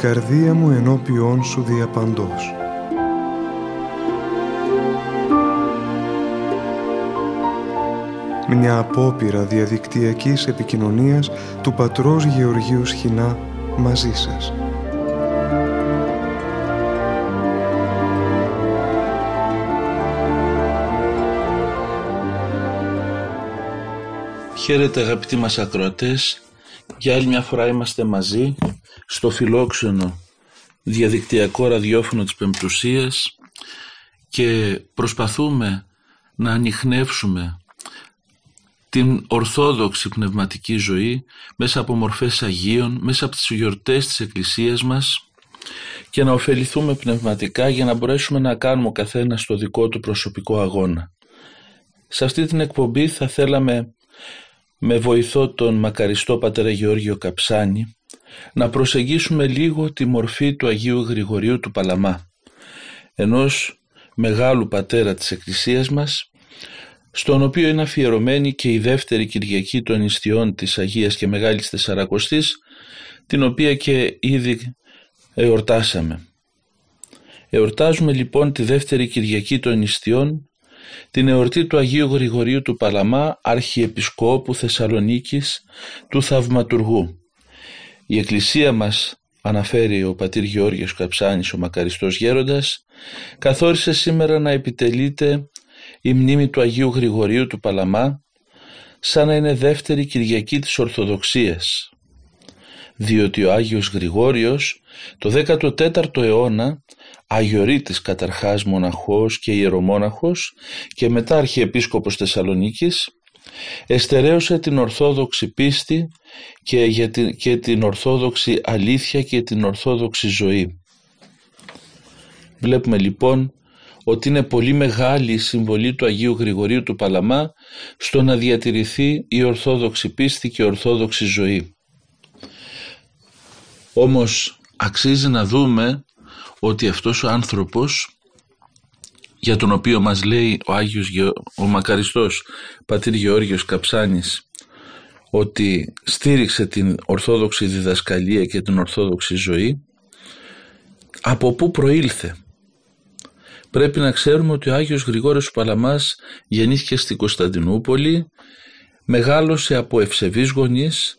η καρδία μου ενώπιόν σου διαπαντός. Μια απόπειρα διαδικτυακής επικοινωνίας του πατρός Γεωργίου Σχοινά μαζί σας. Χαίρετε αγαπητοί μας ακροατές, για άλλη μια φορά είμαστε μαζί στο φιλόξενο διαδικτυακό ραδιόφωνο της Πεμπτουσίας και προσπαθούμε να ανοιχνεύσουμε την ορθόδοξη πνευματική ζωή μέσα από μορφές Αγίων, μέσα από τις γιορτές της Εκκλησίας μας και να ωφεληθούμε πνευματικά για να μπορέσουμε να κάνουμε ο καθένας το δικό του προσωπικό αγώνα. Σε αυτή την εκπομπή θα θέλαμε με βοηθό τον μακαριστό πατέρα Γεώργιο Καψάνη να προσεγγίσουμε λίγο τη μορφή του Αγίου Γρηγορίου του Παλαμά ενός μεγάλου πατέρα της Εκκλησίας μας στον οποίο είναι αφιερωμένη και η δεύτερη Κυριακή των Ιστιών της Αγίας και Μεγάλης Τεσσαρακοστής την οποία και ήδη εορτάσαμε. Εορτάζουμε λοιπόν τη δεύτερη Κυριακή των Ιστιών την εορτή του Αγίου Γρηγορίου του Παλαμά, Αρχιεπισκόπου Θεσσαλονίκης του Θαυματουργού. Η Εκκλησία μας, αναφέρει ο πατήρ Γεώργιος Καψάνης, ο μακαριστός γέροντας, καθόρισε σήμερα να επιτελείται η μνήμη του Αγίου Γρηγορίου του Παλαμά, σαν να είναι δεύτερη Κυριακή της Ορθοδοξίας, διότι ο Άγιος Γρηγόριος το 14ο αιώνα Αγιορείτης καταρχάς μοναχός και ιερομόναχος και μετά αρχιεπίσκοπος Θεσσαλονίκης εστερέωσε την ορθόδοξη πίστη και, για την, και την ορθόδοξη αλήθεια και την ορθόδοξη ζωή. Βλέπουμε λοιπόν ότι είναι πολύ μεγάλη η συμβολή του Αγίου Γρηγορίου του Παλαμά στο να διατηρηθεί η ορθόδοξη πίστη και η ορθόδοξη ζωή. Όμως αξίζει να δούμε ότι αυτός ο άνθρωπος για τον οποίο μας λέει ο Άγιος ο Μακαριστός Πατήρ Γεώργιος Καψάνης ότι στήριξε την ορθόδοξη διδασκαλία και την ορθόδοξη ζωή από πού προήλθε; Πρέπει να ξέρουμε ότι ο Άγιος Γρηγόριος Παλαμάς γεννήθηκε στην Κωνσταντινούπολη μεγάλωσε από ευσεβείς γονείς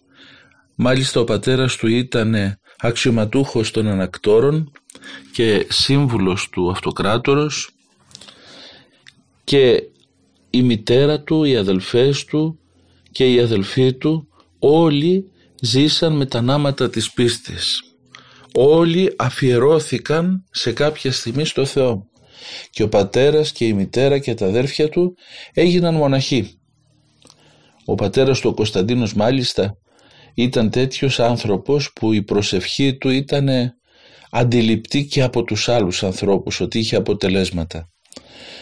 μάλιστα ο πατέρας του ήταν αξιωματούχος των ανακτόρων και σύμβουλος του αυτοκράτορος και η μητέρα του, οι αδελφές του και οι αδελφοί του όλοι ζήσαν με τα νάματα της πίστης. Όλοι αφιερώθηκαν σε κάποια στιγμή στο Θεό και ο πατέρας και η μητέρα και τα αδέρφια του έγιναν μοναχοί. Ο πατέρας του ο Κωνσταντίνος μάλιστα ήταν τέτοιος άνθρωπος που η προσευχή του ήταν αντιληπτή και από τους άλλους ανθρώπους ότι είχε αποτελέσματα.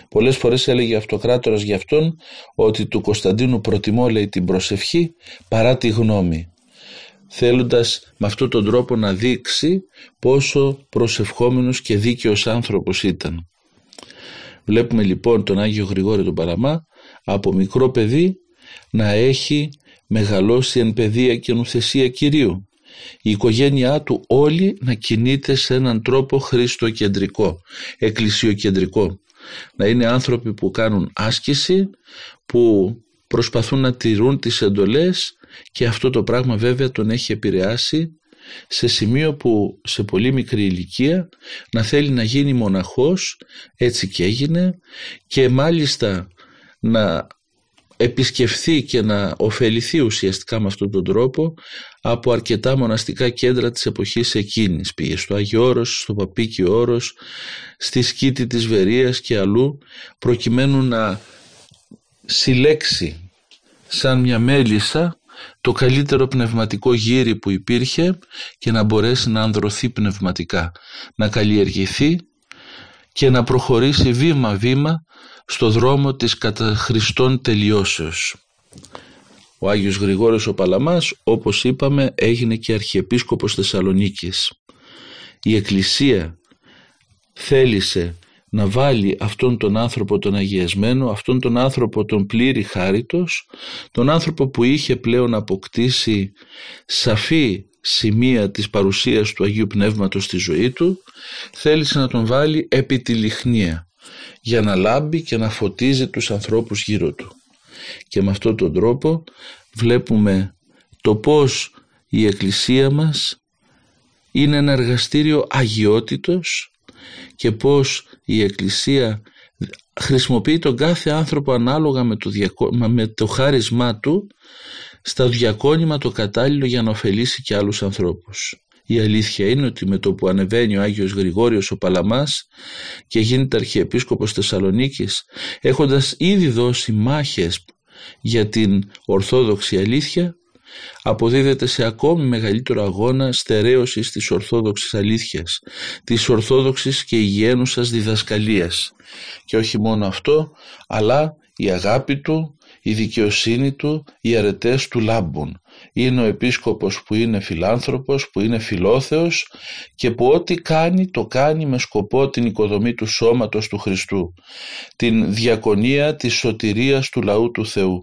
Πολλές φορές έλεγε αυτοκράτορας για αυτόν ότι του Κωνσταντίνου προτιμώ λέει την προσευχή παρά τη γνώμη θέλοντας με αυτόν τον τρόπο να δείξει πόσο προσευχόμενος και δίκαιος άνθρωπος ήταν. Βλέπουμε λοιπόν τον Άγιο Γρηγόρη του Παραμά από μικρό παιδί να έχει μεγαλώσει εν παιδεία και νουθεσία Κυρίου. Η οικογένειά του όλη να κινείται σε έναν τρόπο χριστοκεντρικό, εκκλησιοκεντρικό. Να είναι άνθρωποι που κάνουν άσκηση, που προσπαθούν να τηρούν τις εντολές και αυτό το πράγμα βέβαια τον έχει επηρεάσει σε σημείο που σε πολύ μικρή ηλικία να θέλει να γίνει μοναχός, έτσι και έγινε και μάλιστα να επισκεφθεί και να ωφεληθεί ουσιαστικά με αυτόν τον τρόπο από αρκετά μοναστικά κέντρα της εποχής εκείνης. Πήγε στο Άγιο Όρος, στο Παπίκι Όρος, στη Σκήτη της Βερίας και αλλού προκειμένου να συλλέξει σαν μια μέλισσα το καλύτερο πνευματικό γύρι που υπήρχε και να μπορέσει να ανδρωθεί πνευματικά, να καλλιεργηθεί και να προχωρήσει βήμα-βήμα στο δρόμο της κατά Χριστόν τελειώσεως. Ο Άγιος Γρηγόριος ο Παλαμάς, όπως είπαμε, έγινε και Αρχιεπίσκοπος Θεσσαλονίκης. Η Εκκλησία θέλησε να βάλει αυτόν τον άνθρωπο τον αγιασμένο, αυτόν τον άνθρωπο τον πλήρη χάριτος, τον άνθρωπο που είχε πλέον αποκτήσει σαφή σημεία της παρουσίας του Αγίου Πνεύματος στη ζωή του θέλησε να τον βάλει επί τη λιχνία για να λάμπει και να φωτίζει τους ανθρώπους γύρω του. Και με αυτόν τον τρόπο βλέπουμε το πώς η Εκκλησία μας είναι ένα εργαστήριο αγιότητος και πώς η Εκκλησία χρησιμοποιεί τον κάθε άνθρωπο ανάλογα με το, με το χάρισμά του στα διακόνημα το κατάλληλο για να ωφελήσει και άλλους ανθρώπους. Η αλήθεια είναι ότι με το που ανεβαίνει ο Άγιος Γρηγόριος ο Παλαμάς και γίνεται Αρχιεπίσκοπος Θεσσαλονίκης έχοντας ήδη δώσει μάχες για την Ορθόδοξη αλήθεια αποδίδεται σε ακόμη μεγαλύτερο αγώνα στερέωσης της Ορθόδοξης αλήθειας, της Ορθόδοξης και υγιένουσας διδασκαλίας. Και όχι μόνο αυτό, αλλά η αγάπη του, η δικαιοσύνη του, οι αρετές του λάμπουν. Είναι ο επίσκοπος που είναι φιλάνθρωπος, που είναι φιλόθεος και που ό,τι κάνει το κάνει με σκοπό την οικοδομή του σώματος του Χριστού, την διακονία της σωτηρίας του λαού του Θεού.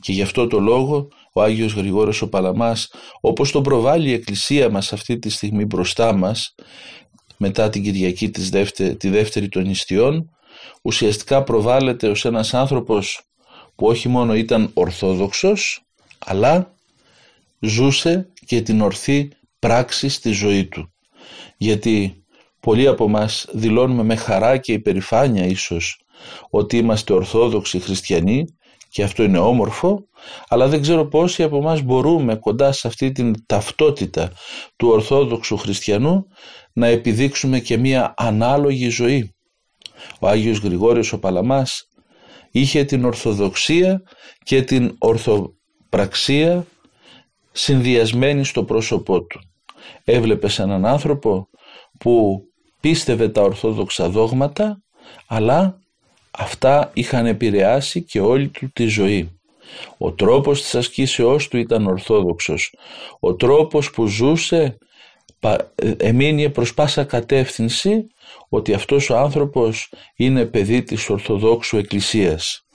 Και γι' αυτό το λόγο ο Άγιος Γρηγόρος ο Παλαμάς όπως τον προβάλλει η Εκκλησία μας αυτή τη στιγμή μπροστά μας μετά την Κυριακή της τη δεύτερη των νηστιών ουσιαστικά προβάλλεται ως ένας άνθρωπος που όχι μόνο ήταν ορθόδοξος αλλά ζούσε και την ορθή πράξη στη ζωή του. Γιατί πολλοί από μας δηλώνουμε με χαρά και υπερηφάνεια ίσως ότι είμαστε ορθόδοξοι χριστιανοί και αυτό είναι όμορφο, αλλά δεν ξέρω πόσοι από εμά μπορούμε κοντά σε αυτή την ταυτότητα του Ορθόδοξου Χριστιανού να επιδείξουμε και μία ανάλογη ζωή. Ο Άγιος Γρηγόριος ο Παλαμάς είχε την Ορθοδοξία και την Ορθοπραξία συνδυασμένη στο πρόσωπό του. Έβλεπες έναν άνθρωπο που πίστευε τα Ορθόδοξα δόγματα αλλά Αυτά είχαν επηρεάσει και όλη του τη ζωή. Ο τρόπος της ασκήσεώς του ήταν ορθόδοξος. Ο τρόπος που ζούσε εμείνει προς πάσα κατεύθυνση ότι αυτός ο άνθρωπος είναι παιδί της Ορθοδόξου Εκκλησίας.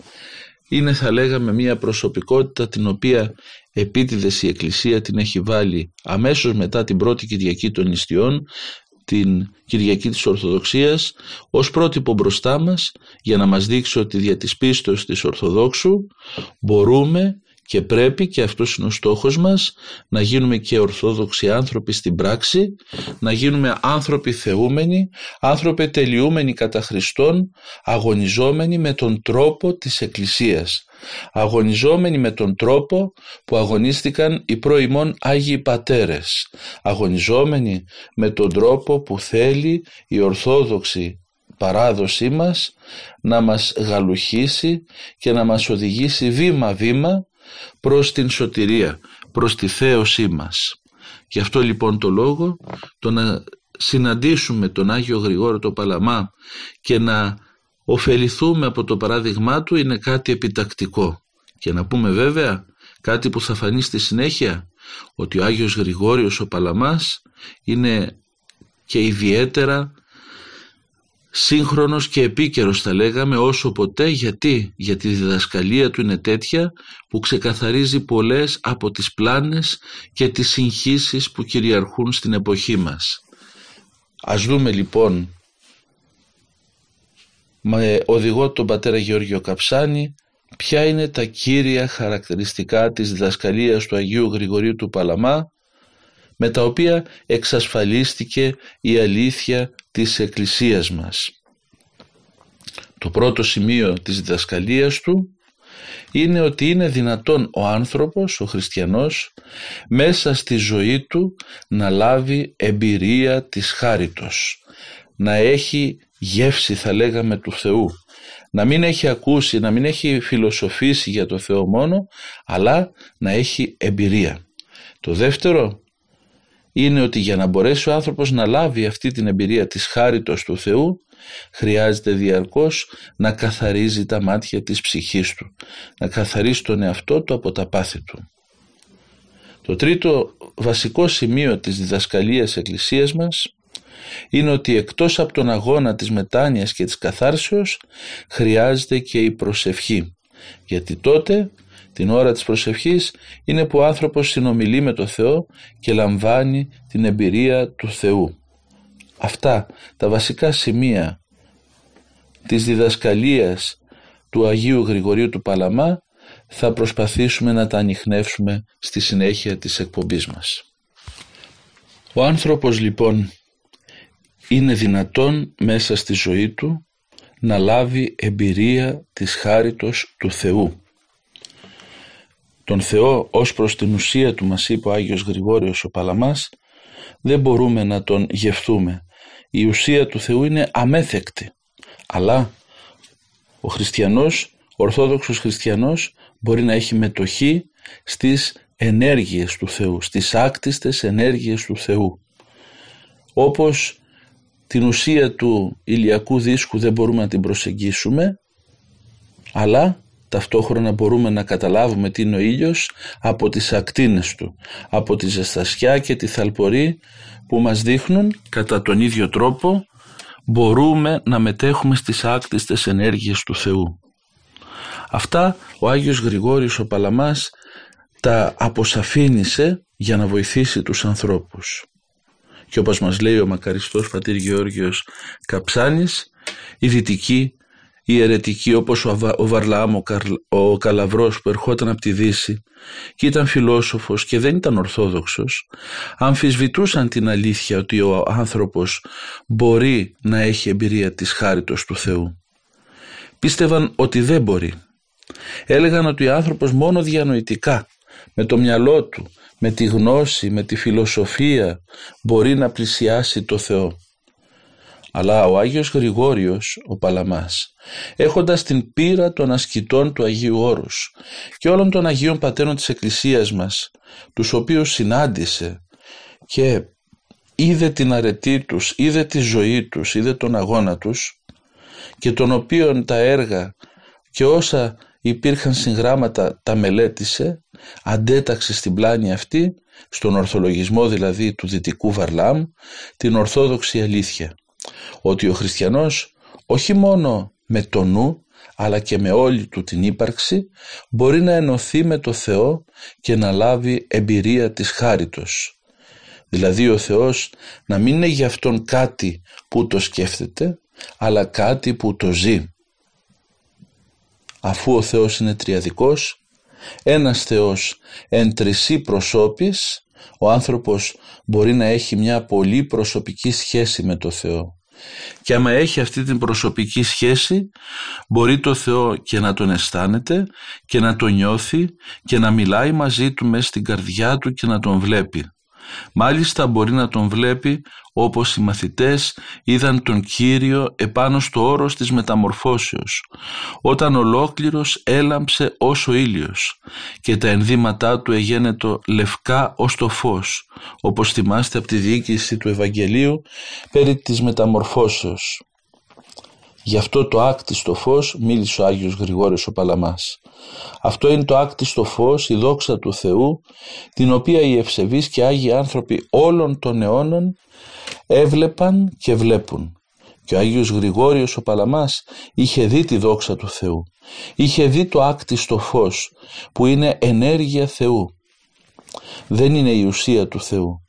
Είναι θα λέγαμε μια προσωπικότητα την οποία επίτηδες η Εκκλησία την έχει βάλει αμέσως μετά την πρώτη Κυριακή των Ιστιών την Κυριακή της Ορθοδοξίας ως πρότυπο μπροστά μας για να μας δείξει ότι δια της πίστος της Ορθοδόξου μπορούμε και πρέπει και αυτός είναι ο στόχος μας να γίνουμε και ορθόδοξοι άνθρωποι στην πράξη, να γίνουμε άνθρωποι θεούμενοι, άνθρωποι τελειούμενοι κατά Χριστόν, αγωνιζόμενοι με τον τρόπο της Εκκλησίας, αγωνιζόμενοι με τον τρόπο που αγωνίστηκαν οι προημών Άγιοι Πατέρες, αγωνιζόμενοι με τον τρόπο που θέλει η Ορθόδοξη παράδοσή μας να μας γαλουχίσει και να μας οδηγήσει βήμα-βήμα προς την σωτηρία, προς τη θέωσή μας. Γι' αυτό λοιπόν το λόγο το να συναντήσουμε τον Άγιο Γρηγόρο το Παλαμά και να ωφεληθούμε από το παράδειγμά του είναι κάτι επιτακτικό. Και να πούμε βέβαια κάτι που θα φανεί στη συνέχεια ότι ο Άγιος Γρηγόριος ο Παλαμάς είναι και ιδιαίτερα σύγχρονος και επίκαιρος θα λέγαμε όσο ποτέ γιατί; Γιατί η διδασκαλία του είναι τέτοια που ξεκαθαρίζει πολλές από τις πλάνες και τις συγχύσεις που κυριαρχούν στην εποχή μας. Ας δούμε λοιπόν με οδηγό τον πατέρα Γεώργιο Καψάνη ποια είναι τα κύρια χαρακτηριστικά της διδασκαλίας του Αγίου Γρηγορίου του Παλαμά με τα οποία εξασφαλίστηκε η αλήθεια της Εκκλησίας μας. Το πρώτο σημείο της διδασκαλίας του είναι ότι είναι δυνατόν ο άνθρωπος, ο χριστιανός, μέσα στη ζωή του να λάβει εμπειρία της χάριτος, να έχει γεύση θα λέγαμε του Θεού, να μην έχει ακούσει, να μην έχει φιλοσοφήσει για το Θεό μόνο, αλλά να έχει εμπειρία. Το δεύτερο είναι ότι για να μπορέσει ο άνθρωπος να λάβει αυτή την εμπειρία της χάριτος του Θεού χρειάζεται διαρκώς να καθαρίζει τα μάτια της ψυχής του, να καθαρίσει τον εαυτό του από τα πάθη του. Το τρίτο βασικό σημείο της διδασκαλίας Εκκλησίας μας είναι ότι εκτός από τον αγώνα της μετάνοιας και της καθάρσεως χρειάζεται και η προσευχή γιατί τότε την ώρα της προσευχής είναι που ο άνθρωπος συνομιλεί με το Θεό και λαμβάνει την εμπειρία του Θεού. Αυτά τα βασικά σημεία της διδασκαλίας του Αγίου Γρηγορίου του Παλαμά θα προσπαθήσουμε να τα ανοιχνεύσουμε στη συνέχεια της εκπομπής μας. Ο άνθρωπος λοιπόν είναι δυνατόν μέσα στη ζωή του να λάβει εμπειρία της χάριτος του Θεού. Τον Θεό ως προς την ουσία του μας είπε ο Άγιος Γρηγόριος ο Παλαμάς δεν μπορούμε να τον γευτούμε. Η ουσία του Θεού είναι αμέθεκτη. Αλλά ο χριστιανός, ο ορθόδοξος χριστιανός μπορεί να έχει μετοχή στις ενέργειες του Θεού, στις άκτιστες ενέργειες του Θεού. Όπως την ουσία του ηλιακού δίσκου δεν μπορούμε να την προσεγγίσουμε, αλλά ταυτόχρονα μπορούμε να καταλάβουμε τι είναι ο ήλιος από τις ακτίνες του, από τη ζεστασιά και τη θαλπορή που μας δείχνουν κατά τον ίδιο τρόπο μπορούμε να μετέχουμε στις άκτιστες ενέργειες του Θεού. Αυτά ο Άγιος Γρηγόριος ο Παλαμάς τα αποσαφήνισε για να βοηθήσει τους ανθρώπους. Και όπως μας λέει ο μακαριστός πατήρ Γεώργιος Καψάνης, οι δυτικοί, οι αιρετικοί όπως ο, ο Βαρλάμ, ο, ο Καλαβρός που ερχόταν από τη Δύση και ήταν φιλόσοφος και δεν ήταν ορθόδοξος, αμφισβητούσαν την αλήθεια ότι ο άνθρωπος μπορεί να έχει εμπειρία της χάριτος του Θεού. Πίστευαν ότι δεν μπορεί. Έλεγαν ότι ο άνθρωπος μόνο διανοητικά, με το μυαλό του, με τη γνώση, με τη φιλοσοφία μπορεί να πλησιάσει το Θεό. Αλλά ο Άγιος Γρηγόριος, ο Παλαμάς, έχοντας την πείρα των ασκητών του Αγίου Όρους και όλων των Αγίων Πατέρων της Εκκλησίας μας, τους οποίους συνάντησε και είδε την αρετή τους, είδε τη ζωή τους, είδε τον αγώνα τους και των οποίων τα έργα και όσα υπήρχαν συγγράμματα τα μελέτησε, αντέταξε στην πλάνη αυτή, στον ορθολογισμό δηλαδή του δυτικού Βαρλάμ, την ορθόδοξη αλήθεια, ότι ο χριστιανός όχι μόνο με το νου, αλλά και με όλη του την ύπαρξη, μπορεί να ενωθεί με το Θεό και να λάβει εμπειρία της χάριτος. Δηλαδή ο Θεός να μην είναι για Αυτόν κάτι που το σκέφτεται, αλλά κάτι που το ζει αφού ο Θεός είναι τριαδικός, ένας Θεός εν τρισή προσώπης, ο άνθρωπος μπορεί να έχει μια πολύ προσωπική σχέση με το Θεό. Και άμα έχει αυτή την προσωπική σχέση, μπορεί το Θεό και να τον αισθάνεται και να τον νιώθει και να μιλάει μαζί του μέσα στην καρδιά του και να τον βλέπει. Μάλιστα μπορεί να τον βλέπει όπως οι μαθητές είδαν τον Κύριο επάνω στο όρος της μεταμορφώσεως, όταν ολόκληρος έλαμψε ως ο ήλιος και τα ενδύματά του εγένετο λευκά ως το φως, όπως θυμάστε από τη διοίκηση του Ευαγγελίου περί της μεταμορφώσεως. Γι' αυτό το άκτιστο φως μίλησε ο Άγιος Γρηγόριος ο Παλαμάς. Αυτό είναι το άκτιστο φως, η δόξα του Θεού, την οποία οι ευσεβείς και Άγιοι άνθρωποι όλων των αιώνων έβλεπαν και βλέπουν. Και ο Άγιος Γρηγόριος ο Παλαμάς είχε δει τη δόξα του Θεού. Είχε δει το άκτιστο φως που είναι ενέργεια Θεού. Δεν είναι η ουσία του Θεού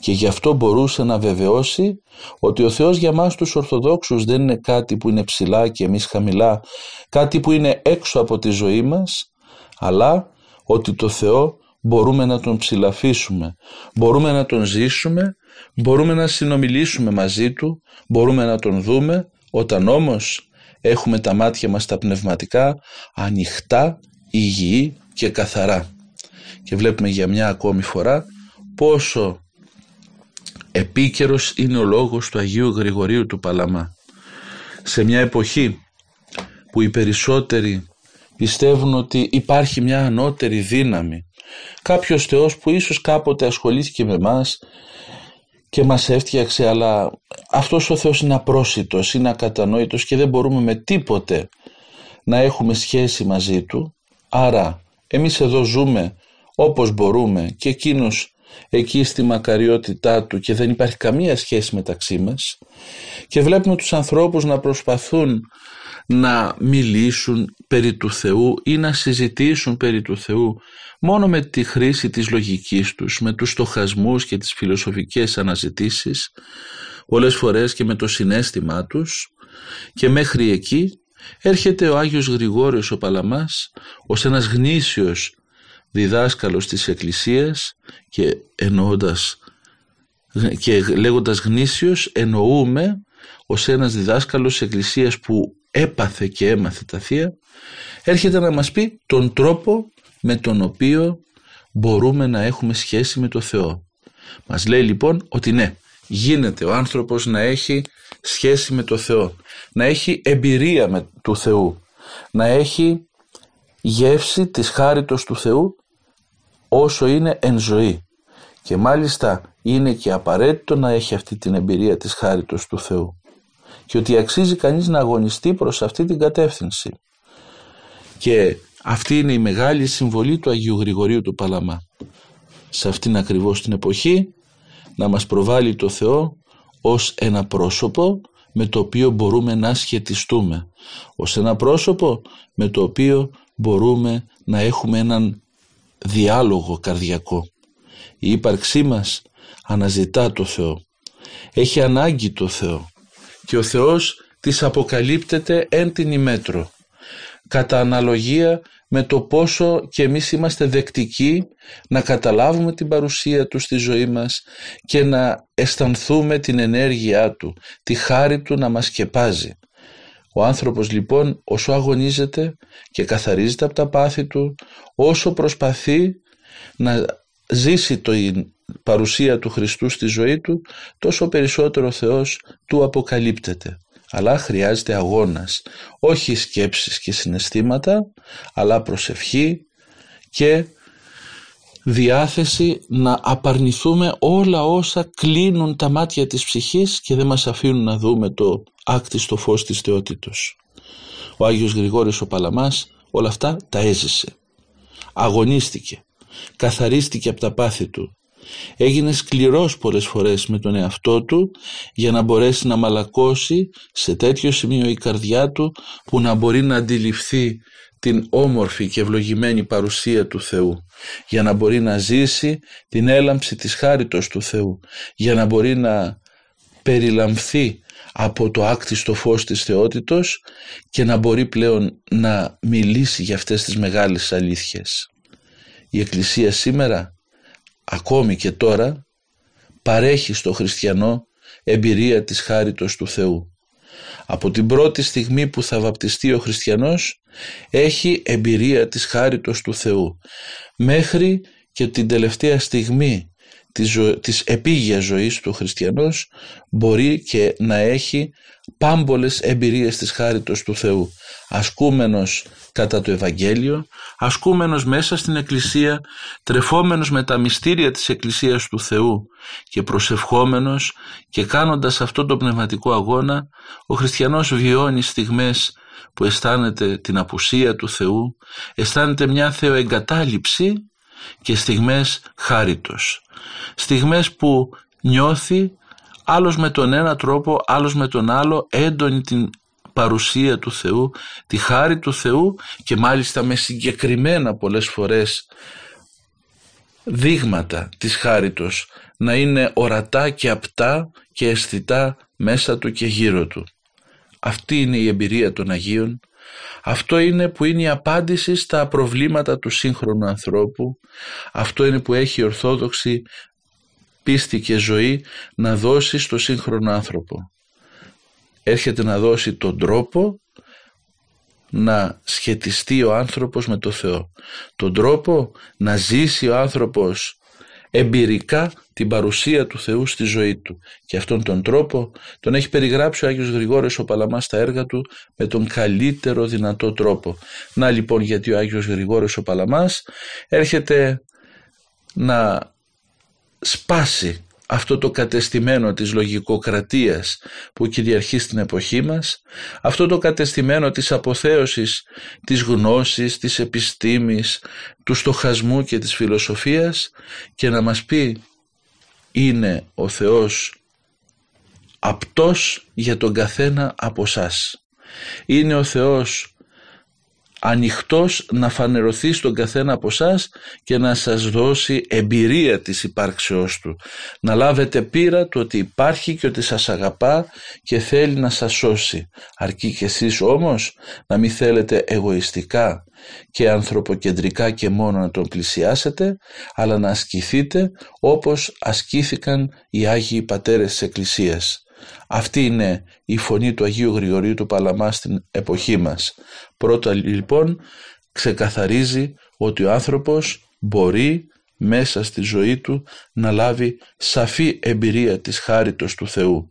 και γι' αυτό μπορούσε να βεβαιώσει ότι ο Θεός για μας τους Ορθοδόξους δεν είναι κάτι που είναι ψηλά και εμείς χαμηλά, κάτι που είναι έξω από τη ζωή μας, αλλά ότι το Θεό μπορούμε να τον ψηλαφίσουμε, μπορούμε να τον ζήσουμε, μπορούμε να συνομιλήσουμε μαζί Του, μπορούμε να τον δούμε, όταν όμως έχουμε τα μάτια μας τα πνευματικά ανοιχτά, υγιή και καθαρά. Και βλέπουμε για μια ακόμη φορά πόσο επίκαιρος είναι ο λόγος του Αγίου Γρηγορίου του Παλαμά. Σε μια εποχή που οι περισσότεροι πιστεύουν ότι υπάρχει μια ανώτερη δύναμη, κάποιος Θεός που ίσως κάποτε ασχολήθηκε με μας και μας έφτιαξε αλλά αυτός ο Θεός είναι απρόσιτος, είναι ακατανόητος και δεν μπορούμε με τίποτε να έχουμε σχέση μαζί Του άρα εμείς εδώ ζούμε όπως μπορούμε και εκείνος εκεί στη μακαριότητά του και δεν υπάρχει καμία σχέση μεταξύ μας και βλέπουμε τους ανθρώπους να προσπαθούν να μιλήσουν περί του Θεού ή να συζητήσουν περί του Θεού μόνο με τη χρήση της λογικής τους, με τους στοχασμούς και τις φιλοσοφικές αναζητήσεις, πολλές φορές και με το συνέστημά τους. Και μέχρι εκεί έρχεται ο Άγιος Γρηγόριος ο Παλαμάς ως ένας γνήσιος διδάσκαλος της Εκκλησίας και εννοώντας και λέγοντας γνήσιος εννοούμε ως ένας διδάσκαλος της Εκκλησίας που έπαθε και έμαθε τα Θεία έρχεται να μας πει τον τρόπο με τον οποίο μπορούμε να έχουμε σχέση με το Θεό. Μας λέει λοιπόν ότι ναι, γίνεται ο άνθρωπος να έχει σχέση με το Θεό, να έχει εμπειρία με του Θεού, να έχει γεύση της χάριτος του Θεού όσο είναι εν ζωή. Και μάλιστα είναι και απαραίτητο να έχει αυτή την εμπειρία της χάριτος του Θεού και ότι αξίζει κανείς να αγωνιστεί προς αυτή την κατεύθυνση. Και αυτή είναι η μεγάλη συμβολή του Αγίου Γρηγορίου του Παλαμά. Σε αυτήν ακριβώς την εποχή να μας προβάλλει το Θεό ως ένα πρόσωπο με το οποίο μπορούμε να σχετιστούμε. Ως ένα πρόσωπο με το οποίο μπορούμε να έχουμε έναν διάλογο καρδιακό. Η ύπαρξή μας αναζητά το Θεό. Έχει ανάγκη το Θεό και ο Θεός της αποκαλύπτεται εν την ημέτρο κατά αναλογία με το πόσο και εμείς είμαστε δεκτικοί να καταλάβουμε την παρουσία Του στη ζωή μας και να αισθανθούμε την ενέργειά Του, τη χάρη Του να μας σκεπάζει. Ο άνθρωπος λοιπόν όσο αγωνίζεται και καθαρίζεται από τα πάθη του, όσο προσπαθεί να ζήσει την παρουσία του Χριστού στη ζωή του, τόσο περισσότερο ο Θεός του αποκαλύπτεται. Αλλά χρειάζεται αγώνας, όχι σκέψεις και συναισθήματα, αλλά προσευχή και διάθεση να απαρνηθούμε όλα όσα κλείνουν τα μάτια της ψυχής και δεν μας αφήνουν να δούμε το άκτιστο φως της θεότητος. Ο Άγιος Γρηγόρης ο Παλαμάς όλα αυτά τα έζησε. Αγωνίστηκε, καθαρίστηκε από τα πάθη του, Έγινε σκληρός πολλές φορές με τον εαυτό του για να μπορέσει να μαλακώσει σε τέτοιο σημείο η καρδιά του που να μπορεί να αντιληφθεί την όμορφη και ευλογημένη παρουσία του Θεού για να μπορεί να ζήσει την έλαμψη της χάριτος του Θεού για να μπορεί να περιλαμφθεί από το άκτιστο φως της θεότητος και να μπορεί πλέον να μιλήσει για αυτές τις μεγάλες αλήθειες. Η Εκκλησία σήμερα ακόμη και τώρα παρέχει στο χριστιανό εμπειρία της χάριτος του Θεού. Από την πρώτη στιγμή που θα βαπτιστεί ο χριστιανός έχει εμπειρία της χάριτος του Θεού μέχρι και την τελευταία στιγμή της, ζω... της επίγειας ζωής του χριστιανός μπορεί και να έχει πάμπολες εμπειρίες της χάριτος του Θεού. Ασκούμενος κατά το Ευαγγέλιο, ασκούμενος μέσα στην Εκκλησία, τρεφόμενος με τα μυστήρια της Εκκλησίας του Θεού και προσευχόμενος και κάνοντας αυτό το πνευματικό αγώνα, ο χριστιανός βιώνει στιγμές που αισθάνεται την απουσία του Θεού, αισθάνεται μια θεοεγκατάλειψη και στιγμές χάριτος. Στιγμές που νιώθει άλλος με τον ένα τρόπο, άλλος με τον άλλο έντονη την παρουσία του Θεού, τη χάρη του Θεού και μάλιστα με συγκεκριμένα πολλές φορές δείγματα της χάριτος να είναι ορατά και απτά και αισθητά μέσα του και γύρω του. Αυτή είναι η εμπειρία των Αγίων. Αυτό είναι που είναι η απάντηση στα προβλήματα του σύγχρονου ανθρώπου. Αυτό είναι που έχει η Ορθόδοξη πίστη και ζωή να δώσει στο σύγχρονο άνθρωπο έρχεται να δώσει τον τρόπο να σχετιστεί ο άνθρωπος με το Θεό. Τον τρόπο να ζήσει ο άνθρωπος εμπειρικά την παρουσία του Θεού στη ζωή του. Και αυτόν τον τρόπο τον έχει περιγράψει ο Άγιος Γρηγόρης ο Παλαμάς στα έργα του με τον καλύτερο δυνατό τρόπο. Να λοιπόν γιατί ο Άγιος Γρηγόρης ο Παλαμάς έρχεται να σπάσει αυτό το κατεστημένο της λογικοκρατίας που κυριαρχεί στην εποχή μας, αυτό το κατεστημένο της αποθέωσης της γνώσης, της επιστήμης, του στοχασμού και της φιλοσοφίας και να μας πει είναι ο Θεός απτός για τον καθένα από σας. Είναι ο Θεός ανοιχτός να φανερωθεί στον καθένα από εσάς και να σας δώσει εμπειρία της υπάρξεώς του. Να λάβετε πείρα του ότι υπάρχει και ότι σας αγαπά και θέλει να σας σώσει. Αρκεί και εσείς όμως να μην θέλετε εγωιστικά και ανθρωποκεντρικά και μόνο να τον πλησιάσετε, αλλά να ασκηθείτε όπως ασκήθηκαν οι Άγιοι Πατέρες της Εκκλησίας. Αυτή είναι η φωνή του Αγίου Γρηγορίου του Παλαμά στην εποχή μας. Πρώτα λοιπόν ξεκαθαρίζει ότι ο άνθρωπος μπορεί μέσα στη ζωή του να λάβει σαφή εμπειρία της χάριτος του Θεού.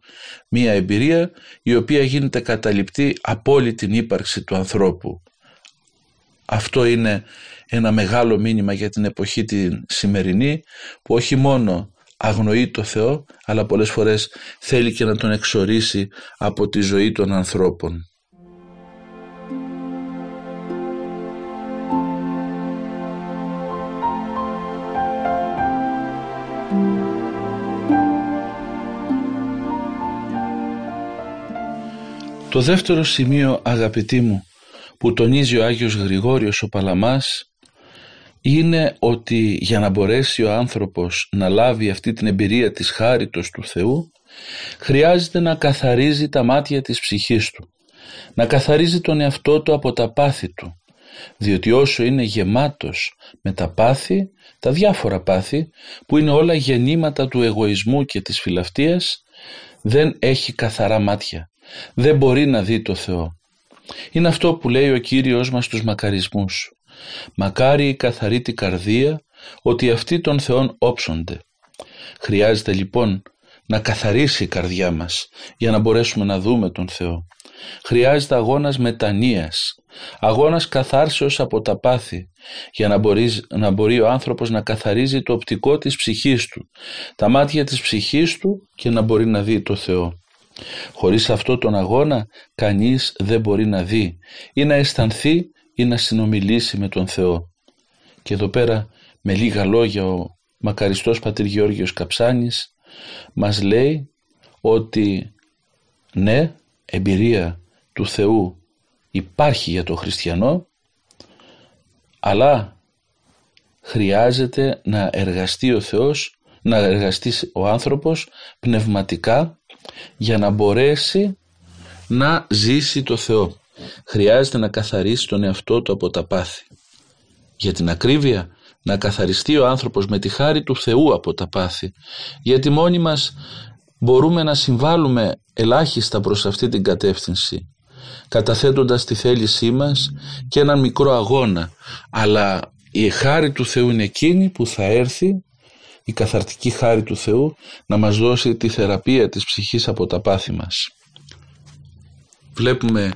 Μία εμπειρία η οποία γίνεται καταληπτή από όλη την ύπαρξη του ανθρώπου. Αυτό είναι ένα μεγάλο μήνυμα για την εποχή την σημερινή που όχι μόνο αγνοεί το Θεό αλλά πολλές φορές θέλει και να τον εξορίσει από τη ζωή των ανθρώπων. Το δεύτερο σημείο αγαπητοί μου που τονίζει ο Άγιος Γρηγόριος ο Παλαμάς είναι ότι για να μπορέσει ο άνθρωπος να λάβει αυτή την εμπειρία της χάριτος του Θεού χρειάζεται να καθαρίζει τα μάτια της ψυχής του να καθαρίζει τον εαυτό του από τα πάθη του διότι όσο είναι γεμάτος με τα πάθη, τα διάφορα πάθη που είναι όλα γεννήματα του εγωισμού και της φιλαυτίας δεν έχει καθαρά μάτια δεν μπορεί να δει το Θεό. Είναι αυτό που λέει ο Κύριος μας στους μακαρισμούς Μακάρι η καθαρή την καρδία ότι αυτοί των Θεών όψονται. Χρειάζεται λοιπόν να καθαρίσει η καρδιά μας για να μπορέσουμε να δούμε τον Θεό. Χρειάζεται αγώνας μετανοίας, αγώνας καθάρσεως από τα πάθη για να μπορείς, να μπορεί ο άνθρωπος να καθαρίζει το οπτικό της ψυχής του, τα μάτια της ψυχής του και να μπορεί να δει το Θεό. Χωρίς αυτό τον αγώνα κανείς δεν μπορεί να δει ή να αισθανθεί ή να συνομιλήσει με τον Θεό. Και εδώ πέρα με λίγα λόγια ο μακαριστός πατήρ Γεώργιος Καψάνης μας λέει ότι ναι, εμπειρία του Θεού υπάρχει για το χριστιανό αλλά χρειάζεται να εργαστεί ο Θεός, να εργαστεί ο άνθρωπος πνευματικά για να μπορέσει να ζήσει το Θεό χρειάζεται να καθαρίσει τον εαυτό του από τα πάθη. Για την ακρίβεια, να καθαριστεί ο άνθρωπος με τη χάρη του Θεού από τα πάθη. Γιατί μόνοι μας μπορούμε να συμβάλλουμε ελάχιστα προς αυτή την κατεύθυνση καταθέτοντας τη θέλησή μας και έναν μικρό αγώνα αλλά η χάρη του Θεού είναι εκείνη που θα έρθει η καθαρτική χάρη του Θεού να μας δώσει τη θεραπεία της ψυχής από τα πάθη μας. Βλέπουμε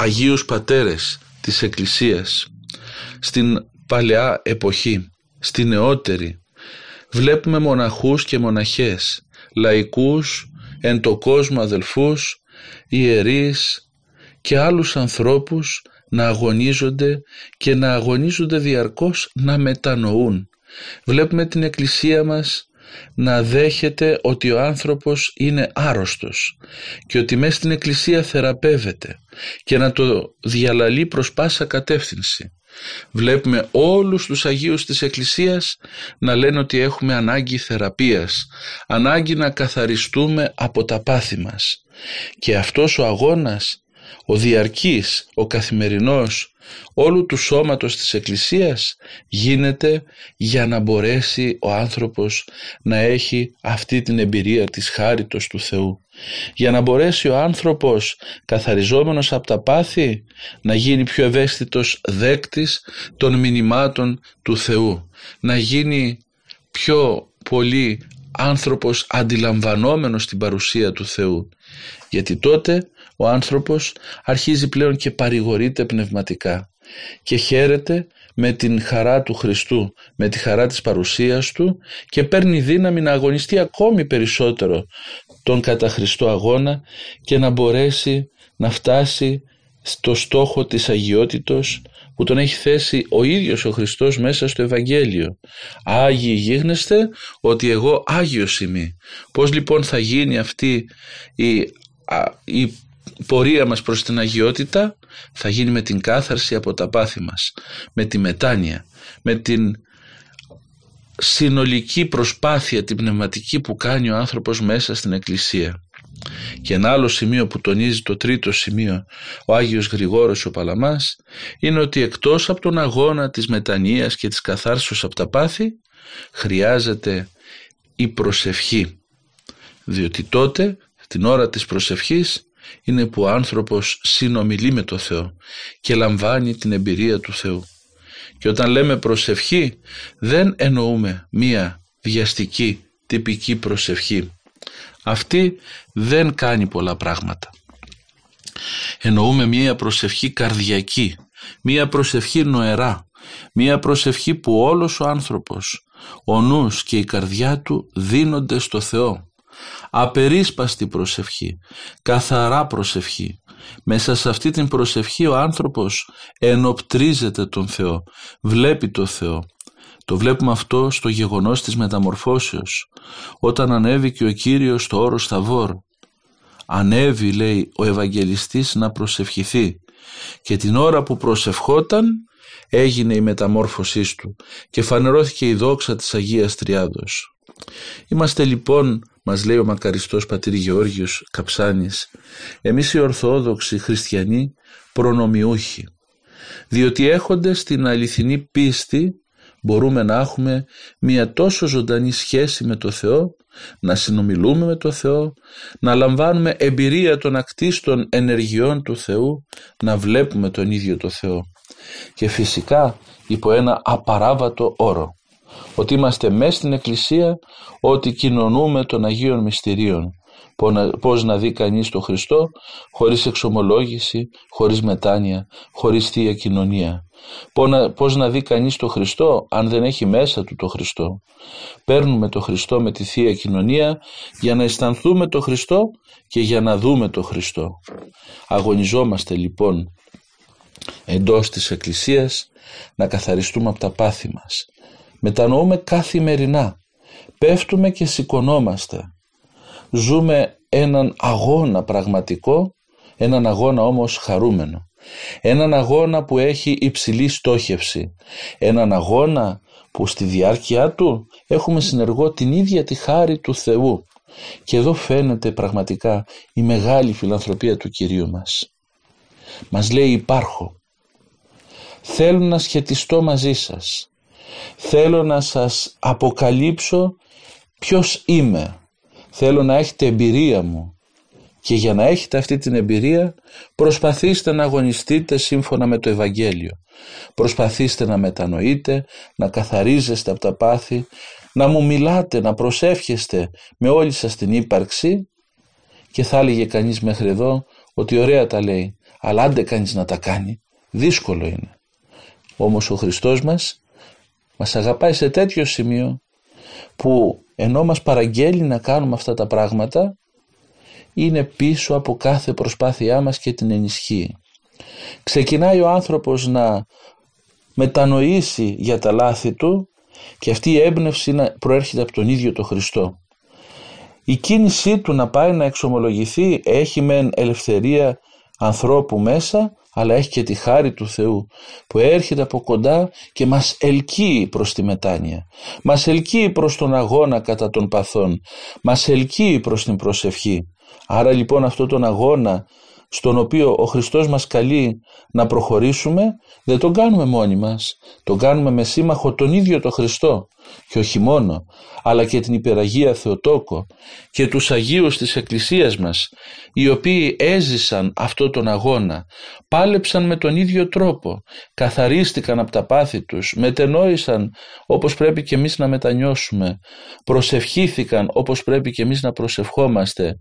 Αγίους Πατέρες της Εκκλησίας στην παλαιά εποχή, στη νεότερη βλέπουμε μοναχούς και μοναχές, λαϊκούς, εν το κόσμο αδελφούς, ιερείς και άλλους ανθρώπους να αγωνίζονται και να αγωνίζονται διαρκώς να μετανοούν. Βλέπουμε την Εκκλησία μας να δέχεται ότι ο άνθρωπος είναι άρρωστος και ότι μέσα στην Εκκλησία θεραπεύεται και να το διαλαλεί προς πάσα κατεύθυνση. Βλέπουμε όλους τους Αγίους της Εκκλησίας να λένε ότι έχουμε ανάγκη θεραπείας, ανάγκη να καθαριστούμε από τα πάθη μας. Και αυτός ο αγώνας, ο διαρκής, ο καθημερινός, όλου του σώματος της Εκκλησίας γίνεται για να μπορέσει ο άνθρωπος να έχει αυτή την εμπειρία της χάριτος του Θεού. Για να μπορέσει ο άνθρωπος καθαριζόμενος από τα πάθη να γίνει πιο ευαίσθητος δέκτης των μηνυμάτων του Θεού. Να γίνει πιο πολύ άνθρωπος αντιλαμβανόμενος την παρουσία του Θεού. Γιατί τότε ο άνθρωπος αρχίζει πλέον και παρηγορείται πνευματικά και χαίρεται με την χαρά του Χριστού, με τη χαρά της παρουσίας Του και παίρνει δύναμη να αγωνιστεί ακόμη περισσότερο τον κατά Χριστό αγώνα και να μπορέσει να φτάσει στο στόχο της αγιότητος που τον έχει θέσει ο ίδιος ο Χριστός μέσα στο Ευαγγέλιο. Άγιοι γίγνεστε ότι εγώ Άγιος είμαι. Πώς λοιπόν θα γίνει αυτή η, η πορεία μας προς την αγιότητα θα γίνει με την κάθαρση από τα πάθη μας, με τη μετάνοια, με την συνολική προσπάθεια την πνευματική που κάνει ο άνθρωπος μέσα στην Εκκλησία. Και ένα άλλο σημείο που τονίζει το τρίτο σημείο ο Άγιος Γρηγόρος ο Παλαμάς είναι ότι εκτός από τον αγώνα της μετανοίας και της καθάρσεως από τα πάθη χρειάζεται η προσευχή διότι τότε την ώρα της προσευχής είναι που ο άνθρωπος συνομιλεί με το Θεό και λαμβάνει την εμπειρία του Θεού. Και όταν λέμε προσευχή δεν εννοούμε μία βιαστική τυπική προσευχή. Αυτή δεν κάνει πολλά πράγματα. Εννοούμε μία προσευχή καρδιακή, μία προσευχή νοερά, μία προσευχή που όλος ο άνθρωπος, ο νους και η καρδιά του δίνονται στο Θεό απερίσπαστη προσευχή, καθαρά προσευχή. Μέσα σε αυτή την προσευχή ο άνθρωπος ενοπτρίζεται τον Θεό, βλέπει το Θεό. Το βλέπουμε αυτό στο γεγονός της μεταμορφώσεως, όταν ανέβηκε ο Κύριος στο όρος Σταβόρ. Ανέβη, λέει, ο Ευαγγελιστής να προσευχηθεί και την ώρα που προσευχόταν έγινε η μεταμόρφωσή του και φανερώθηκε η δόξα της Αγίας Τριάδος. Είμαστε λοιπόν μας λέει ο μακαριστός πατήρ Γεώργιος Καψάνης, εμείς οι Ορθόδοξοι Χριστιανοί προνομιούχοι, διότι έχοντας την αληθινή πίστη μπορούμε να έχουμε μια τόσο ζωντανή σχέση με το Θεό, να συνομιλούμε με το Θεό, να λαμβάνουμε εμπειρία των ακτίστων ενεργειών του Θεού, να βλέπουμε τον ίδιο το Θεό. Και φυσικά υπό ένα απαράβατο όρο ότι είμαστε μέσα στην Εκκλησία, ότι κοινωνούμε των Αγίων Μυστηρίων. Πώς να δει κανείς τον Χριστό χωρίς εξομολόγηση, χωρίς μετάνοια, χωρίς Θεία Κοινωνία. Πώς να δει κανείς τον Χριστό αν δεν έχει μέσα του τον Χριστό. Παίρνουμε τον Χριστό με τη Θεία Κοινωνία για να αισθανθούμε τον Χριστό και για να δούμε τον Χριστό. Αγωνιζόμαστε λοιπόν εντός της Εκκλησίας να καθαριστούμε από τα πάθη μας μετανοούμε καθημερινά. Πέφτουμε και σηκωνόμαστε. Ζούμε έναν αγώνα πραγματικό, έναν αγώνα όμως χαρούμενο. Έναν αγώνα που έχει υψηλή στόχευση. Έναν αγώνα που στη διάρκεια του έχουμε συνεργό την ίδια τη χάρη του Θεού. Και εδώ φαίνεται πραγματικά η μεγάλη φιλανθρωπία του Κυρίου μας. Μας λέει υπάρχω. Θέλω να σχετιστώ μαζί σας θέλω να σας αποκαλύψω ποιος είμαι. Θέλω να έχετε εμπειρία μου. Και για να έχετε αυτή την εμπειρία προσπαθήστε να αγωνιστείτε σύμφωνα με το Ευαγγέλιο. Προσπαθήστε να μετανοείτε, να καθαρίζεστε από τα πάθη, να μου μιλάτε, να προσεύχεστε με όλη σας την ύπαρξη και θα έλεγε κανείς μέχρι εδώ ότι ωραία τα λέει, αλλά άντε κανείς να τα κάνει, δύσκολο είναι. Όμως ο Χριστός μας μας αγαπάει σε τέτοιο σημείο που ενώ μας παραγγέλει να κάνουμε αυτά τα πράγματα είναι πίσω από κάθε προσπάθειά μας και την ενισχύει. Ξεκινάει ο άνθρωπος να μετανοήσει για τα λάθη του και αυτή η έμπνευση προέρχεται από τον ίδιο τον Χριστό. Η κίνησή του να πάει να εξομολογηθεί έχει μεν ελευθερία ανθρώπου μέσα αλλά έχει και τη χάρη του Θεού που έρχεται από κοντά και μας ελκύει προς τη μετάνοια. Μας ελκύει προς τον αγώνα κατά των παθών. Μας ελκύει προς την προσευχή. Άρα λοιπόν αυτό τον αγώνα στον οποίο ο Χριστός μας καλεί να προχωρήσουμε δεν τον κάνουμε μόνοι μας. Τον κάνουμε με σύμμαχο τον ίδιο τον Χριστό και όχι μόνο αλλά και την υπεραγία Θεοτόκο και τους Αγίους της Εκκλησίας μας οι οποίοι έζησαν αυτό τον αγώνα πάλεψαν με τον ίδιο τρόπο καθαρίστηκαν από τα πάθη τους μετενόησαν όπως πρέπει και εμείς να μετανιώσουμε προσευχήθηκαν όπως πρέπει και εμείς να προσευχόμαστε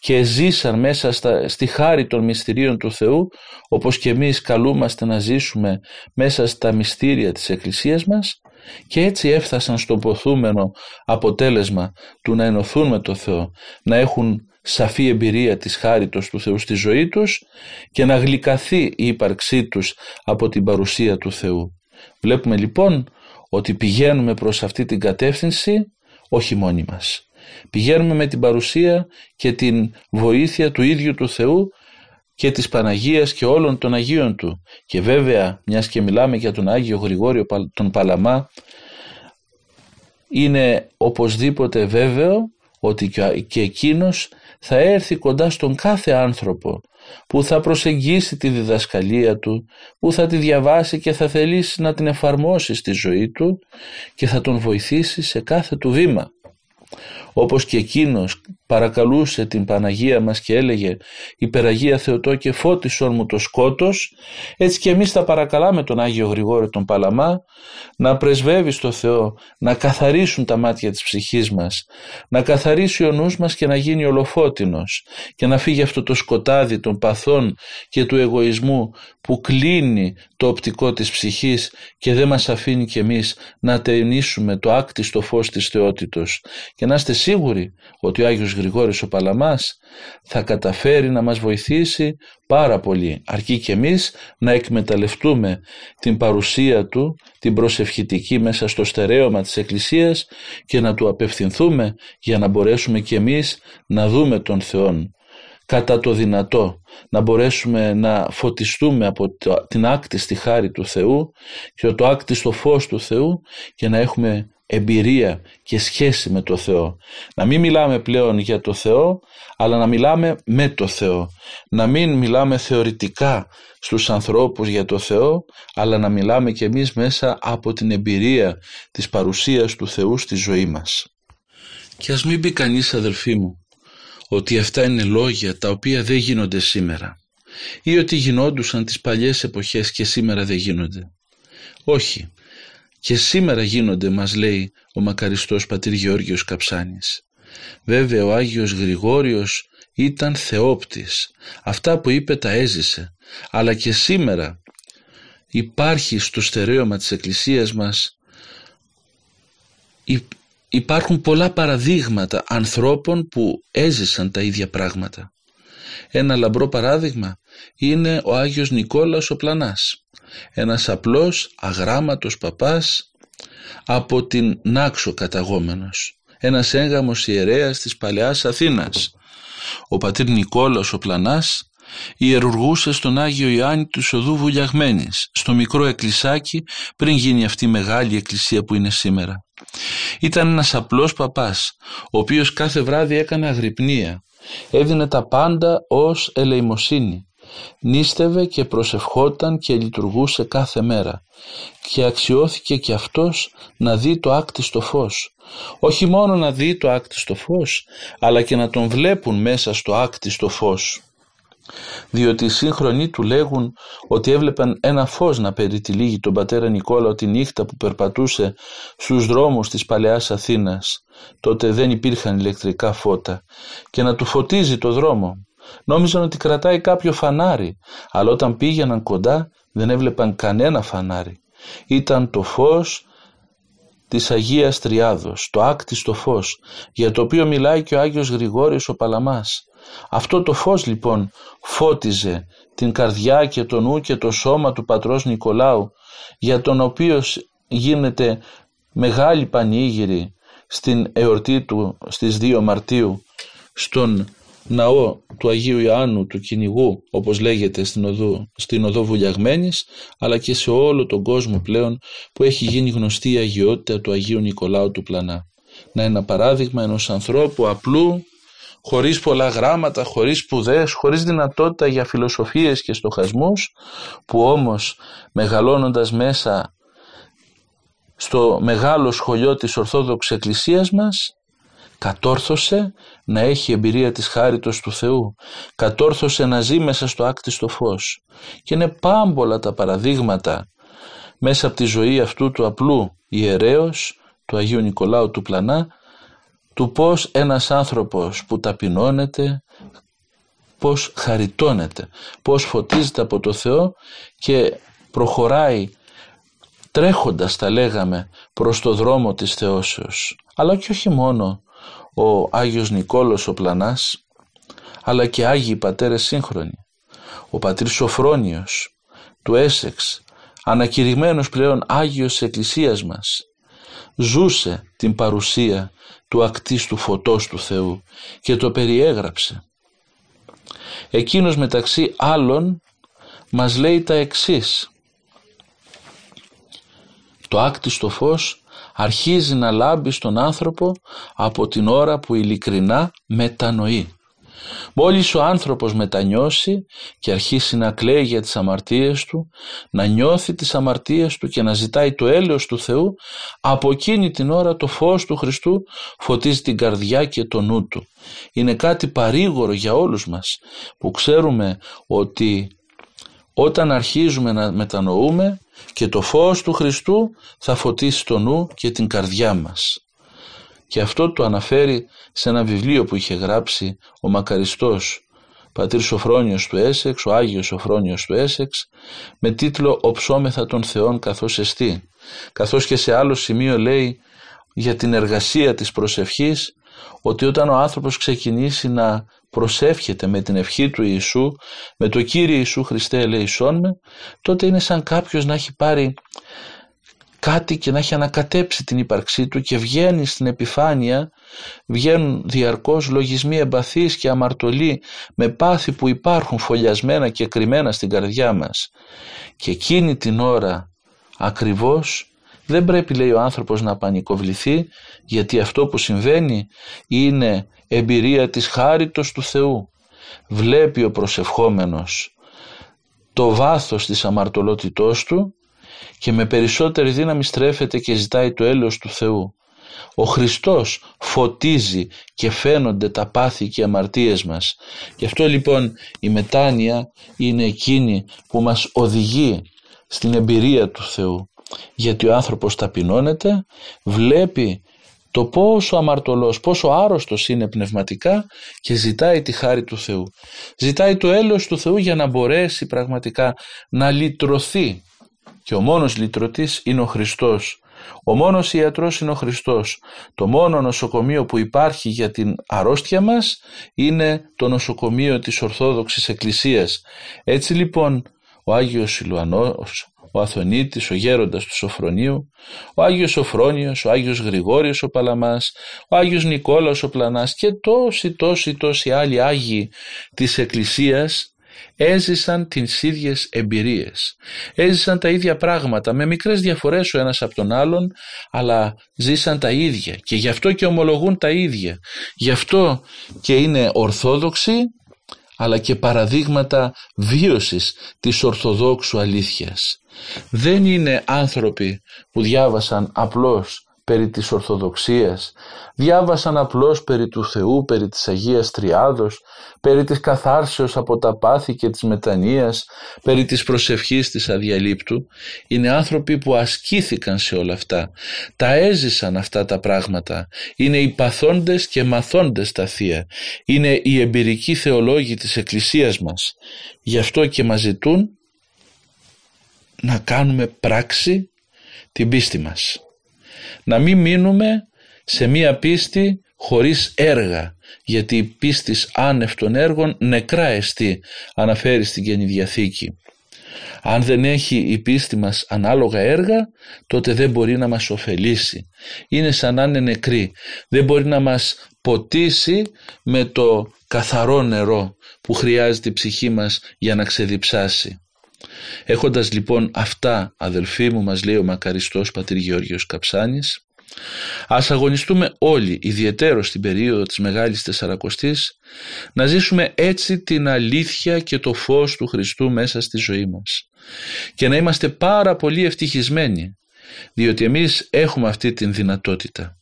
και ζήσαν μέσα στα, στη χάρη των μυστηρίων του Θεού όπως και εμείς καλούμαστε να ζήσουμε μέσα στα μυστήρια της Εκκλησίας μας και έτσι έφτασαν στο ποθούμενο αποτέλεσμα του να ενωθούν με το Θεό, να έχουν σαφή εμπειρία της χάριτος του Θεού στη ζωή τους και να γλυκαθεί η ύπαρξή τους από την παρουσία του Θεού. Βλέπουμε λοιπόν ότι πηγαίνουμε προς αυτή την κατεύθυνση όχι μόνοι μας. Πηγαίνουμε με την παρουσία και την βοήθεια του ίδιου του Θεού και της Παναγίας και όλων των Αγίων του. Και βέβαια, μιας και μιλάμε για τον Άγιο Γρηγόριο τον Παλαμά, είναι οπωσδήποτε βέβαιο ότι και εκείνος θα έρθει κοντά στον κάθε άνθρωπο που θα προσεγγίσει τη διδασκαλία του, που θα τη διαβάσει και θα θελήσει να την εφαρμόσει στη ζωή του και θα τον βοηθήσει σε κάθε του βήμα όπως και εκείνος παρακαλούσε την Παναγία μας και έλεγε «Υπεραγία Θεοτό και φώτισον μου το σκότος», έτσι και εμείς θα παρακαλάμε τον Άγιο Γρηγόριο τον Παλαμά να πρεσβεύει στο Θεό, να καθαρίσουν τα μάτια της ψυχής μας, να καθαρίσει ο νους μας και να γίνει ολοφώτινος και να φύγει αυτό το σκοτάδι των παθών και του εγωισμού που κλείνει το οπτικό της ψυχής και δεν μας αφήνει κι εμείς να ταινίσουμε το άκτιστο φως της θεότητος και να είστε σίγουροι ότι ο Άγιος Γρηγόρης ο Παλαμάς θα καταφέρει να μας βοηθήσει πάρα πολύ. Αρκεί και εμείς να εκμεταλλευτούμε την παρουσία του την προσευχητική μέσα στο στερέωμα της Εκκλησίας και να του απευθυνθούμε για να μπορέσουμε και εμείς να δούμε τον Θεόν. Κατά το δυνατό να μπορέσουμε να φωτιστούμε από την άκτιστη χάρη του Θεού και το άκτιστο φως του Θεού και να έχουμε εμπειρία και σχέση με το Θεό. Να μην μιλάμε πλέον για το Θεό, αλλά να μιλάμε με το Θεό. Να μην μιλάμε θεωρητικά στους ανθρώπους για το Θεό, αλλά να μιλάμε και εμείς μέσα από την εμπειρία της παρουσίας του Θεού στη ζωή μας. Και ας μην πει κανείς αδελφοί μου, ότι αυτά είναι λόγια τα οποία δεν γίνονται σήμερα ή ότι γινόντουσαν τις παλιές εποχές και σήμερα δεν γίνονται. Όχι, και σήμερα γίνονται μας λέει ο μακαριστός πατήρ Γεώργιος Καψάνης. Βέβαια ο Άγιος Γρηγόριος ήταν θεόπτης. Αυτά που είπε τα έζησε. Αλλά και σήμερα υπάρχει στο στερέωμα της Εκκλησίας μας υπάρχουν πολλά παραδείγματα ανθρώπων που έζησαν τα ίδια πράγματα. Ένα λαμπρό παράδειγμα είναι ο Άγιος Νικόλαος ο Πλανάς. Ένας απλός αγράμματος παπάς από την Νάξο καταγόμενος. Ένας έγγαμος ιερέας της Παλαιάς Αθήνας. Ο πατήρ Νικόλαος ο Πλανάς ιερουργούσε στον Άγιο Ιωάννη του Σοδού Βουλιαγμένης, στο μικρό εκκλησάκι πριν γίνει αυτή η μεγάλη εκκλησία που είναι σήμερα. Ήταν ένας απλός παπάς, ο οποίος κάθε βράδυ έκανε αγρυπνία, έδινε τα πάντα ως ελεημοσύνη, νίστευε και προσευχόταν και λειτουργούσε κάθε μέρα και αξιώθηκε και αυτός να δει το άκτιστο φως. Όχι μόνο να δει το άκτιστο φως, αλλά και να τον βλέπουν μέσα στο άκτιστο φως διότι οι σύγχρονοι του λέγουν ότι έβλεπαν ένα φως να περιτυλίγει τον πατέρα Νικόλαο τη νύχτα που περπατούσε στους δρόμους της παλαιάς Αθήνας. Τότε δεν υπήρχαν ηλεκτρικά φώτα και να του φωτίζει το δρόμο. Νόμιζαν ότι κρατάει κάποιο φανάρι, αλλά όταν πήγαιναν κοντά δεν έβλεπαν κανένα φανάρι. Ήταν το φως της Αγίας Τριάδος, το άκτιστο φως, για το οποίο μιλάει και ο Άγιος Γρηγόριος ο Παλαμάς. Αυτό το φως λοιπόν φώτιζε την καρδιά και το νου και το σώμα του πατρός Νικολάου για τον οποίο γίνεται μεγάλη πανήγυρη στην εορτή του στις 2 Μαρτίου στον ναό του Αγίου Ιωάννου του κυνηγού όπως λέγεται στην οδό, στην οδό Βουλιαγμένης αλλά και σε όλο τον κόσμο πλέον που έχει γίνει γνωστή η αγιότητα του Αγίου Νικολάου του Πλανά. Να ένα παράδειγμα ενός ανθρώπου απλού χωρίς πολλά γράμματα, χωρίς σπουδές, χωρίς δυνατότητα για φιλοσοφίες και στοχασμούς, που όμως μεγαλώνοντας μέσα στο μεγάλο σχολείο της Ορθόδοξης Εκκλησίας μας, κατόρθωσε να έχει εμπειρία της χάριτος του Θεού, κατόρθωσε να ζει μέσα στο άκτιστο φως. Και είναι πάμπολα τα παραδείγματα μέσα από τη ζωή αυτού του απλού ιερέως, του Αγίου Νικολάου του Πλανά, του πώς ένας άνθρωπος που ταπεινώνεται, πώς χαριτώνεται, πώς φωτίζεται από το Θεό και προχωράει τρέχοντας τα λέγαμε προς το δρόμο της Θεώσεως. Αλλά και όχι μόνο ο Άγιος Νικόλος ο Πλανάς, αλλά και Άγιοι Πατέρες σύγχρονοι. Ο Πατήρ Σοφρόνιος του Έσεξ, ανακηρυγμένος πλέον Άγιος της Εκκλησίας μας, ζούσε την παρουσία του ακτίστου φωτός του Θεού και το περιέγραψε. Εκείνος μεταξύ άλλων μας λέει τα εξής. Το άκτιστο φως αρχίζει να λάμπει στον άνθρωπο από την ώρα που ειλικρινά μετανοεί. Μόλις ο άνθρωπος μετανιώσει και αρχίσει να κλαίει για τις αμαρτίες του, να νιώθει τις αμαρτίες του και να ζητάει το έλεος του Θεού, από εκείνη την ώρα το φως του Χριστού φωτίζει την καρδιά και το νου του. Είναι κάτι παρήγορο για όλους μας που ξέρουμε ότι όταν αρχίζουμε να μετανοούμε και το φως του Χριστού θα φωτίσει το νου και την καρδιά μας. Και αυτό το αναφέρει σε ένα βιβλίο που είχε γράψει ο μακαριστός πατήρ Σοφρόνιος του Έσεξ, ο Άγιος Σοφρόνιος του Έσεξ, με τίτλο «Οψόμεθα των Θεών καθώς εστί». Καθώς και σε άλλο σημείο λέει για την εργασία της προσευχής, ότι όταν ο άνθρωπος ξεκινήσει να προσεύχεται με την ευχή του Ιησού, με το Κύριε Ιησού Χριστέ ελέησόν με, τότε είναι σαν κάποιος να έχει πάρει κάτι και να έχει ανακατέψει την ύπαρξή του και βγαίνει στην επιφάνεια, βγαίνουν διαρκώς λογισμοί εμπαθείς και αμαρτωλοί με πάθη που υπάρχουν φωλιασμένα και κρυμμένα στην καρδιά μας. Και εκείνη την ώρα ακριβώς δεν πρέπει λέει ο άνθρωπος να πανικοβληθεί γιατί αυτό που συμβαίνει είναι εμπειρία της χάριτος του Θεού. Βλέπει ο προσευχόμενος το βάθος της αμαρτωλότητός του και με περισσότερη δύναμη στρέφεται και ζητάει το έλεος του Θεού. Ο Χριστός φωτίζει και φαίνονται τα πάθη και οι αμαρτίες μας. Γι' αυτό λοιπόν η μετάνοια είναι εκείνη που μας οδηγεί στην εμπειρία του Θεού. Γιατί ο άνθρωπος ταπεινώνεται, βλέπει το πόσο αμαρτωλός, πόσο άρρωστος είναι πνευματικά και ζητάει τη χάρη του Θεού. Ζητάει το έλεος του Θεού για να μπορέσει πραγματικά να λυτρωθεί και ο μόνος λυτρωτής είναι ο Χριστός. Ο μόνος ιατρός είναι ο Χριστός. Το μόνο νοσοκομείο που υπάρχει για την αρρώστια μας είναι το νοσοκομείο της Ορθόδοξης Εκκλησίας. Έτσι λοιπόν ο Άγιος Σιλουανός, ο Αθωνίτης, ο γέροντας του Σοφρονίου, ο Άγιος Σοφρόνιος, ο Άγιος Γρηγόριος ο Παλαμάς, ο Άγιος Νικόλαος ο Πλανάς και τόσοι τόσοι τόσοι άλλοι Άγιοι της Εκκλησίας έζησαν τις ίδιες εμπειρίες. Έζησαν τα ίδια πράγματα με μικρές διαφορές ο ένας από τον άλλον αλλά ζήσαν τα ίδια και γι' αυτό και ομολογούν τα ίδια. Γι' αυτό και είναι ορθόδοξοι αλλά και παραδείγματα βίωσης της ορθοδόξου αλήθειας. Δεν είναι άνθρωποι που διάβασαν απλώς περί της Ορθοδοξίας, διάβασαν απλώς περί του Θεού, περί της Αγίας Τριάδος, περί της καθάρσεως από τα πάθη και της μετανοίας, περί της προσευχής της αδιαλείπτου. Είναι άνθρωποι που ασκήθηκαν σε όλα αυτά, τα έζησαν αυτά τα πράγματα, είναι οι παθόντες και μαθόντες τα Θεία, είναι οι εμπειρικοί θεολόγοι της Εκκλησίας μας. Γι' αυτό και μας ζητούν να κάνουμε πράξη την πίστη μας να μην μείνουμε σε μία πίστη χωρίς έργα γιατί η πίστη άνευ των έργων νεκρά εστί αναφέρει στην Καινή Διαθήκη. Αν δεν έχει η πίστη μας ανάλογα έργα τότε δεν μπορεί να μας ωφελήσει. Είναι σαν να είναι νεκρή. Δεν μπορεί να μας ποτίσει με το καθαρό νερό που χρειάζεται η ψυχή μας για να ξεδιψάσει. Έχοντας λοιπόν αυτά αδελφοί μου μας λέει ο μακαριστός πατήρ Γεώργιος Καψάνης ας αγωνιστούμε όλοι ιδιαίτερο στην περίοδο της Μεγάλης Τεσσαρακοστής να ζήσουμε έτσι την αλήθεια και το φως του Χριστού μέσα στη ζωή μας. Και να είμαστε πάρα πολύ ευτυχισμένοι διότι εμείς έχουμε αυτή την δυνατότητα.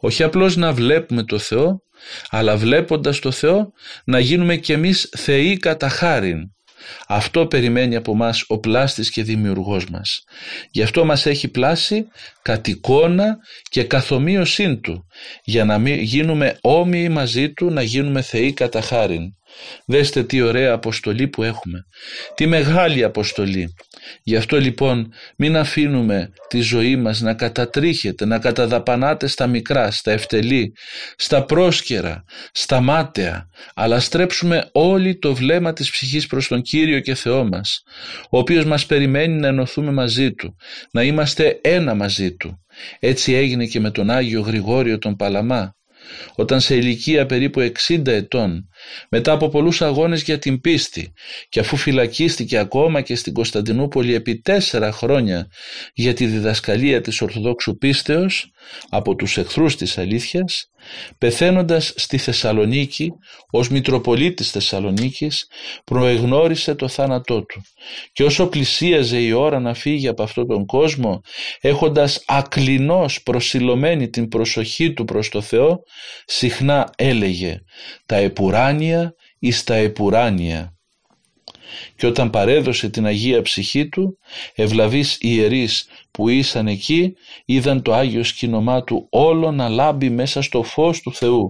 Όχι απλώς να βλέπουμε το Θεό αλλά βλέποντας το Θεό να γίνουμε κι εμείς θεοί κατά χάριν αυτό περιμένει από μας ο πλάστης και δημιουργός μας. Γι' αυτό μας έχει πλάσει κατ' εικόνα και καθομοίωσήν του, για να μην γίνουμε όμοιοι μαζί του, να γίνουμε θεοί κατά χάριν. Δέστε τι ωραία αποστολή που έχουμε. Τι μεγάλη αποστολή. Γι' αυτό λοιπόν μην αφήνουμε τη ζωή μας να κατατρίχεται, να καταδαπανάται στα μικρά, στα ευτελή, στα πρόσκαιρα, στα μάταια, αλλά στρέψουμε όλοι το βλέμμα της ψυχής προς τον Κύριο και Θεό μας, ο οποίος μας περιμένει να ενωθούμε μαζί Του, να είμαστε ένα μαζί Του. Έτσι έγινε και με τον Άγιο Γρηγόριο τον Παλαμά, όταν σε ηλικία περίπου 60 ετών, μετά από πολλούς αγώνες για την πίστη και αφού φυλακίστηκε ακόμα και στην Κωνσταντινούπολη επί τέσσερα χρόνια για τη διδασκαλία της Ορθοδόξου πίστεως από τους εχθρούς της αλήθειας, πεθαίνοντας στη Θεσσαλονίκη ως Μητροπολίτης Θεσσαλονίκης προεγνώρισε το θάνατό του. Και όσο πλησίαζε η ώρα να φύγει από αυτόν τον κόσμο έχοντας ακλινώς προσιλωμένη την προσοχή του προς το Θεό συχνά έλεγε «Τα επουράνια εις τα επουράνια» και όταν παρέδωσε την Αγία Ψυχή του, ευλαβείς ιερείς που ήσαν εκεί είδαν το Άγιο σκηνομά του όλο να λάμπει μέσα στο φως του Θεού,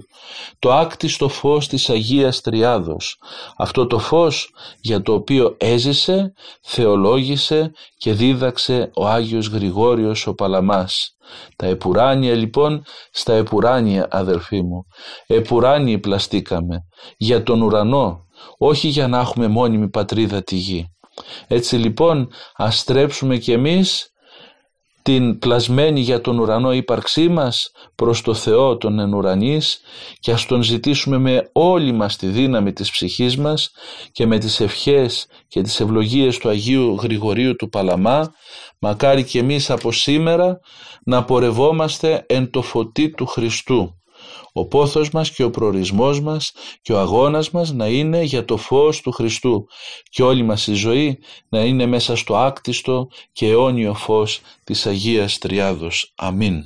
το άκτιστο φως της Αγίας Τριάδος, αυτό το φως για το οποίο έζησε, θεολόγησε και δίδαξε ο Άγιος Γρηγόριος ο Παλαμάς. Τα επουράνια λοιπόν στα επουράνια αδελφοί μου, επουράνιοι πλαστήκαμε, για τον ουρανό, όχι για να έχουμε μόνιμη πατρίδα τη γη. Έτσι λοιπόν ας στρέψουμε κι εμείς την πλασμένη για τον ουρανό ύπαρξή μας προς το Θεό τον ενουρανής και ας τον ζητήσουμε με όλη μας τη δύναμη της ψυχής μας και με τις ευχές και τις ευλογίες του Αγίου Γρηγορίου του Παλαμά μακάρι και εμείς από σήμερα να πορευόμαστε εν το φωτί του Χριστού ο πόθος μας και ο προορισμός μας και ο αγώνας μας να είναι για το φως του Χριστού και όλη μας η ζωή να είναι μέσα στο άκτιστο και αιώνιο φως της Αγίας Τριάδος. Αμήν.